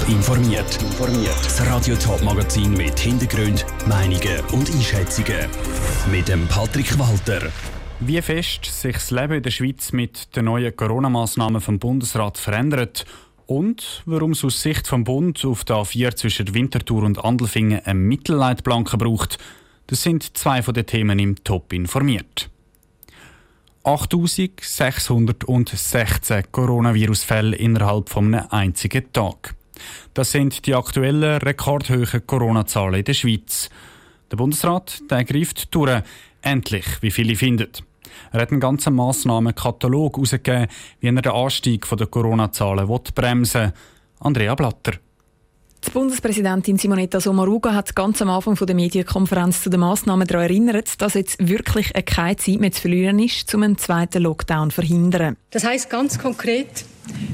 Top informiert. Das Radio Top Magazin mit Hintergrund, Meinungen und Einschätzungen mit dem Patrick Walter. Wie fest sich das Leben in der Schweiz mit den neuen Corona-Massnahmen vom Bundesrat verändert und warum es aus Sicht vom Bund auf der A4 zwischen Winterthur und Andelfingen eine Mittelleitplanke braucht, das sind zwei von den Themen im Top informiert. 8616 Coronavirus-Fälle innerhalb von einem einzigen Tag. Das sind die aktuellen rekordhohen Corona-Zahlen in der Schweiz. Der Bundesrat der greift durch, endlich, wie viele finden. Er hat einen ganzen Massnahmenkatalog herausgegeben, wie er den Anstieg der Corona-Zahlen bremsen will. Andrea Blatter. Die Bundespräsidentin Simonetta Sommaruga hat ganz am Anfang der Medienkonferenz zu den Massnahmen daran erinnert, dass jetzt wirklich keine Zeit mehr zu verlieren ist, um einen zweiten Lockdown zu verhindern. Das heißt ganz konkret,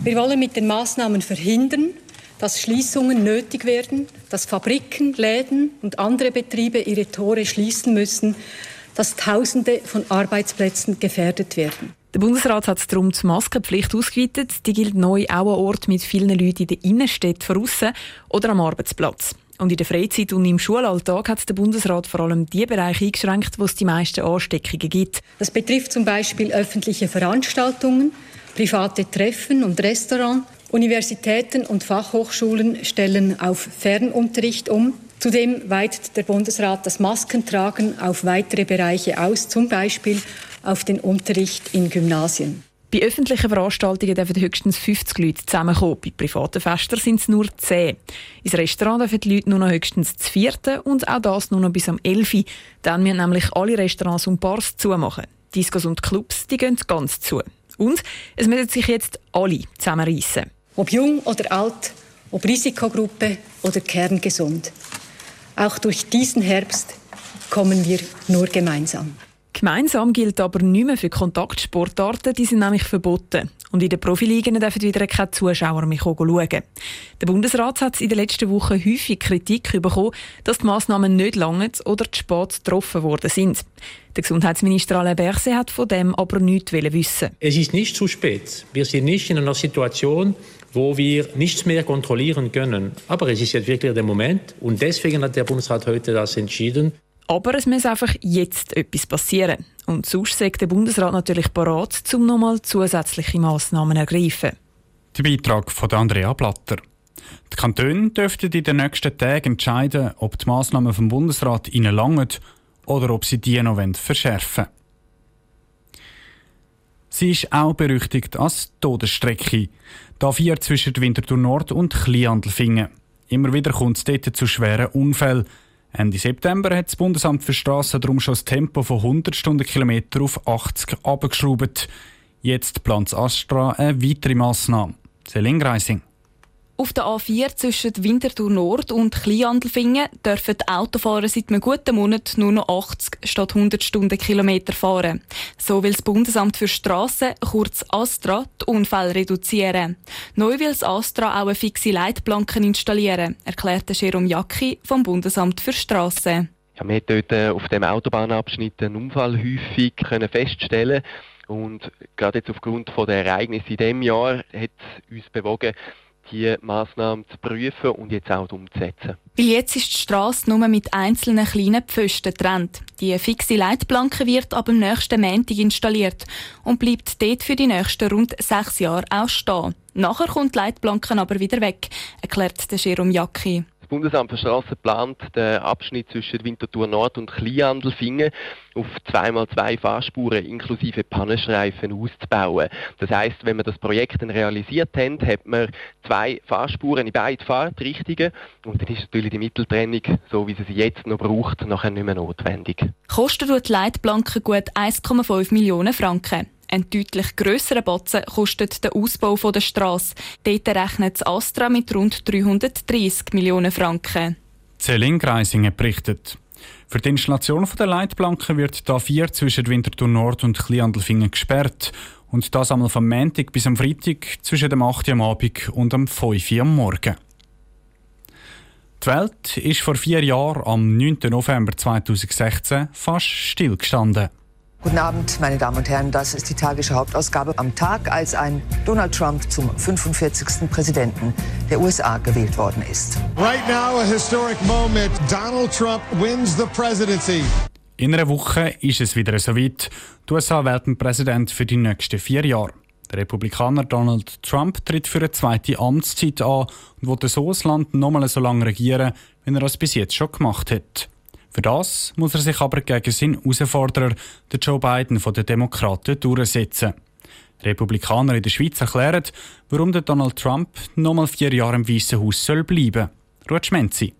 wir wollen mit den Maßnahmen verhindern, dass Schließungen nötig werden, dass Fabriken, Läden und andere Betriebe ihre Tore schließen müssen, dass Tausende von Arbeitsplätzen gefährdet werden. Der Bundesrat hat darum die Maskenpflicht ausgeweitet. Die gilt neu auch an Ort mit vielen Leuten in der Innenstadt draussen oder am Arbeitsplatz. Und in der Freizeit und im Schulalltag hat der Bundesrat vor allem die Bereiche eingeschränkt, wo es die meisten Ansteckungen gibt. Das betrifft zum Beispiel öffentliche Veranstaltungen, private Treffen und Restaurants. Universitäten und Fachhochschulen stellen auf Fernunterricht um. Zudem weitet der Bundesrat das Maskentragen auf weitere Bereiche aus, zum Beispiel auf den Unterricht in Gymnasien. Bei öffentlichen Veranstaltungen dürfen höchstens 50 Leute zusammenkommen. Bei privaten Festen sind es nur 10. Ins Restaurant dürfen die Leute nur noch höchstens zu vierten und auch das nur noch bis am 11. Dann müssen nämlich alle Restaurants und Bars zumachen. Discos und Clubs die gehen ganz zu. Und es müssen sich jetzt alle zusammenreißen. Ob jung oder alt, ob Risikogruppe oder kerngesund. Auch durch diesen Herbst kommen wir nur gemeinsam. Gemeinsam gilt aber nicht mehr für Kontaktsportarten, die sind nämlich verboten. Und in den Profiligen dürfen wieder keine Zuschauer mehr schauen. Der Bundesrat hat in den letzten Wochen häufig Kritik bekommen, dass die Massnahmen nicht lange oder zu spät getroffen worden sind. Der Gesundheitsminister Alain Berset hat von dem aber nichts wissen. Es ist nicht zu spät. Wir sind nicht in einer Situation, wo wir nichts mehr kontrollieren können. Aber es ist jetzt wirklich der Moment und deswegen hat der Bundesrat heute das entschieden. Aber es muss einfach jetzt etwas passieren. Und sonst sagt der Bundesrat natürlich bereit, um nochmal zusätzliche Massnahmen zu ergreifen. Der Beitrag von Andrea Blatter. Die Kantone dürften in den nächsten Tagen entscheiden, ob die Massnahmen vom Bundesrat ihnen langen oder ob sie die noch verschärfen wollen. Sie ist auch berüchtigt als Todesstrecke. Da vier zwischen Winterthur Nord und Kleinandelfingen. Immer wieder kommt es dort zu schweren Unfällen. Ende September hat das Bundesamt für Straßen darum schon das Tempo von 100 Stundenkilometer auf 80 abgeschraubt. Jetzt plant Astra eine weitere Massnahme. Selin Greising. Auf der A4 zwischen Winterthur Nord und Kleinandelfingen dürfen die Autofahrer seit einem guten Monat nur noch 80 statt 100 Stundenkilometer fahren. So will das Bundesamt für Strassen, kurz ASTRA, die Unfälle reduzieren. Neu will das ASTRA auch eine fixe Leitplanken installieren, erklärte Jerome Jacki vom Bundesamt für Strassen. Ja, wir konnten dort äh, auf dem Autobahnabschnitt einen Unfall häufig feststellen und gerade jetzt aufgrund der Ereignisse in diesem Jahr hat uns bewogen, die Massnahmen zu prüfen und jetzt auch umzusetzen. Weil jetzt ist die Straße nur mit einzelnen kleinen Pfosten getrennt. Die fixe Leitplanke wird ab dem nächsten Montag installiert und bleibt dort für die nächsten rund sechs Jahre auch stehen. Nachher kommt die Leitplanke aber wieder weg, erklärt der Jerome Jacki. Das Bundesamt für Straßen plant den Abschnitt zwischen Winterthur Nord und Kleinandelfingen auf zweimal zwei Fahrspuren inklusive Pannenstreifen auszubauen. Das heißt, wenn wir das Projekt dann realisiert haben, hat man zwei Fahrspuren in beide Fahrtrichtungen und dann ist natürlich die Mitteltrennung, so wie sie sie jetzt noch braucht, nachher nicht mehr notwendig. Kostet die Leitplanke gut 1,5 Millionen Franken. Ein deutlich grösserer Batzen kostet der Ausbau der Straße. Dort rechnet das Astra mit rund 330 Millionen Franken. Zelling Greisingen berichtet. Für die Installation der Leitplanken wird da vier zwischen Winterthur Nord und Kleinandelfingen gesperrt. Und das einmal vom Montag bis am Freitag zwischen dem 8 Uhr am Abend und am 5 Uhr am Morgen. Die Welt ist vor vier Jahren, am 9. November 2016, fast stillgestanden. Guten Abend, meine Damen und Herren. Das ist die Tagesschau Hauptausgabe am Tag, als ein Donald Trump zum 45. Präsidenten der USA gewählt worden ist. Right now a historic moment. Donald Trump wins the presidency. In einer Woche ist es wieder so weit. Die USA einen Präsident für die nächsten vier Jahre. Der Republikaner Donald Trump tritt für eine zweite Amtszeit an und will so das Land nochmal so lange regieren, wie er es bis jetzt schon gemacht hat. Für das muss er sich aber gegen seinen Herausforderer, den Joe Biden von den Demokraten, durchsetzen. Republikaner in der Schweiz erklären, warum der Donald Trump nochmal vier Jahre im Weißen Haus soll bleiben. Ruth Schmenzi.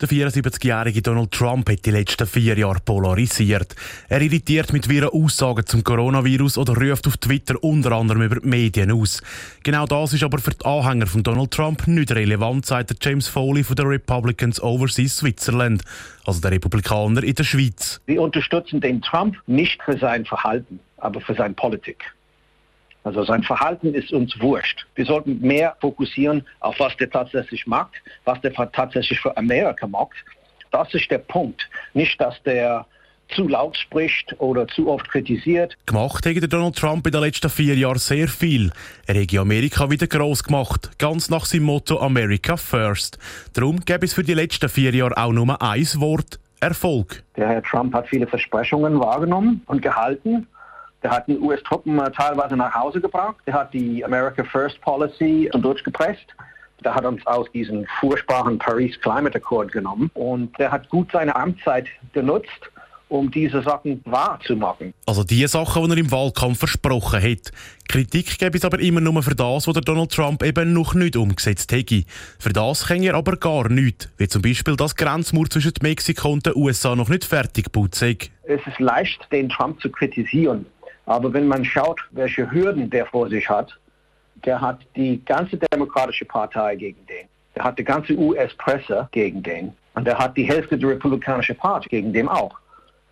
Der 74-jährige Donald Trump hat die letzten vier Jahre polarisiert. Er irritiert mit vielen Aussagen zum Coronavirus oder ruft auf Twitter unter anderem über die Medien aus. Genau das ist aber für die Anhänger von Donald Trump nicht relevant, sagt James Foley von der Republicans Overseas Switzerland, also der Republikaner in der Schweiz. Wir unterstützen den Trump nicht für sein Verhalten, aber für seine Politik. Also sein Verhalten ist uns wurscht. Wir sollten mehr fokussieren auf was der tatsächlich macht, was der tatsächlich für Amerika macht. Das ist der Punkt. Nicht, dass der zu laut spricht oder zu oft kritisiert. Gemacht hat Donald Trump in den letzten vier Jahren sehr viel. Er hat Amerika wieder groß gemacht, ganz nach seinem Motto America First. Darum gäbe es für die letzten vier Jahre auch nur ein Wort, Erfolg. Der Herr Trump hat viele Versprechungen wahrgenommen und gehalten. Der hat die US-Truppen äh, teilweise nach Hause gebracht. Der hat die America First Policy durchgepresst. Der hat uns aus diesem furchtbaren Paris Climate Accord genommen und der hat gut seine Amtszeit genutzt, um diese Sachen wahrzumachen. Also die Sachen, die er im Wahlkampf versprochen hat. Kritik gäbe es aber immer nur für das, was Donald Trump eben noch nicht umgesetzt hätte. Für das kann er aber gar nichts, wie zum Beispiel das Grenzmauer zwischen Mexiko und den USA noch nicht fertig gebaut Es ist leicht, den Trump zu kritisieren. Aber wenn man schaut, welche Hürden der vor sich hat, der hat die ganze Demokratische Partei gegen den. Der hat die ganze US-Presse gegen den. Und der hat die Hälfte der Republikanischen Partei gegen den auch.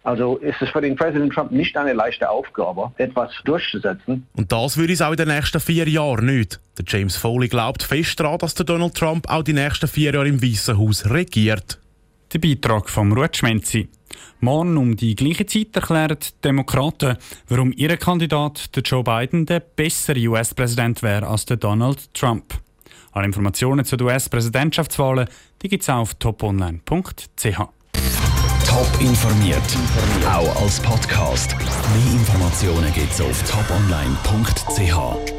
Also ist es für den Präsident Trump nicht eine leichte Aufgabe, etwas durchzusetzen. Und das würde es auch in den nächsten vier Jahren nicht. Der James Foley glaubt fest daran, dass der Donald Trump auch die nächsten vier Jahre im Weißen Haus regiert. Der Beitrag vom Ruth Schmenzi. Morgen um die gleiche Zeit erklären die Demokraten, warum ihr Kandidat, der Joe Biden, der bessere US-Präsident wäre als der Donald Trump. Alle Informationen zu den US-Präsidentschaftswahlen gibt es auf toponline.ch. Top informiert, auch als Podcast. Mehr Informationen gibt es auf toponline.ch.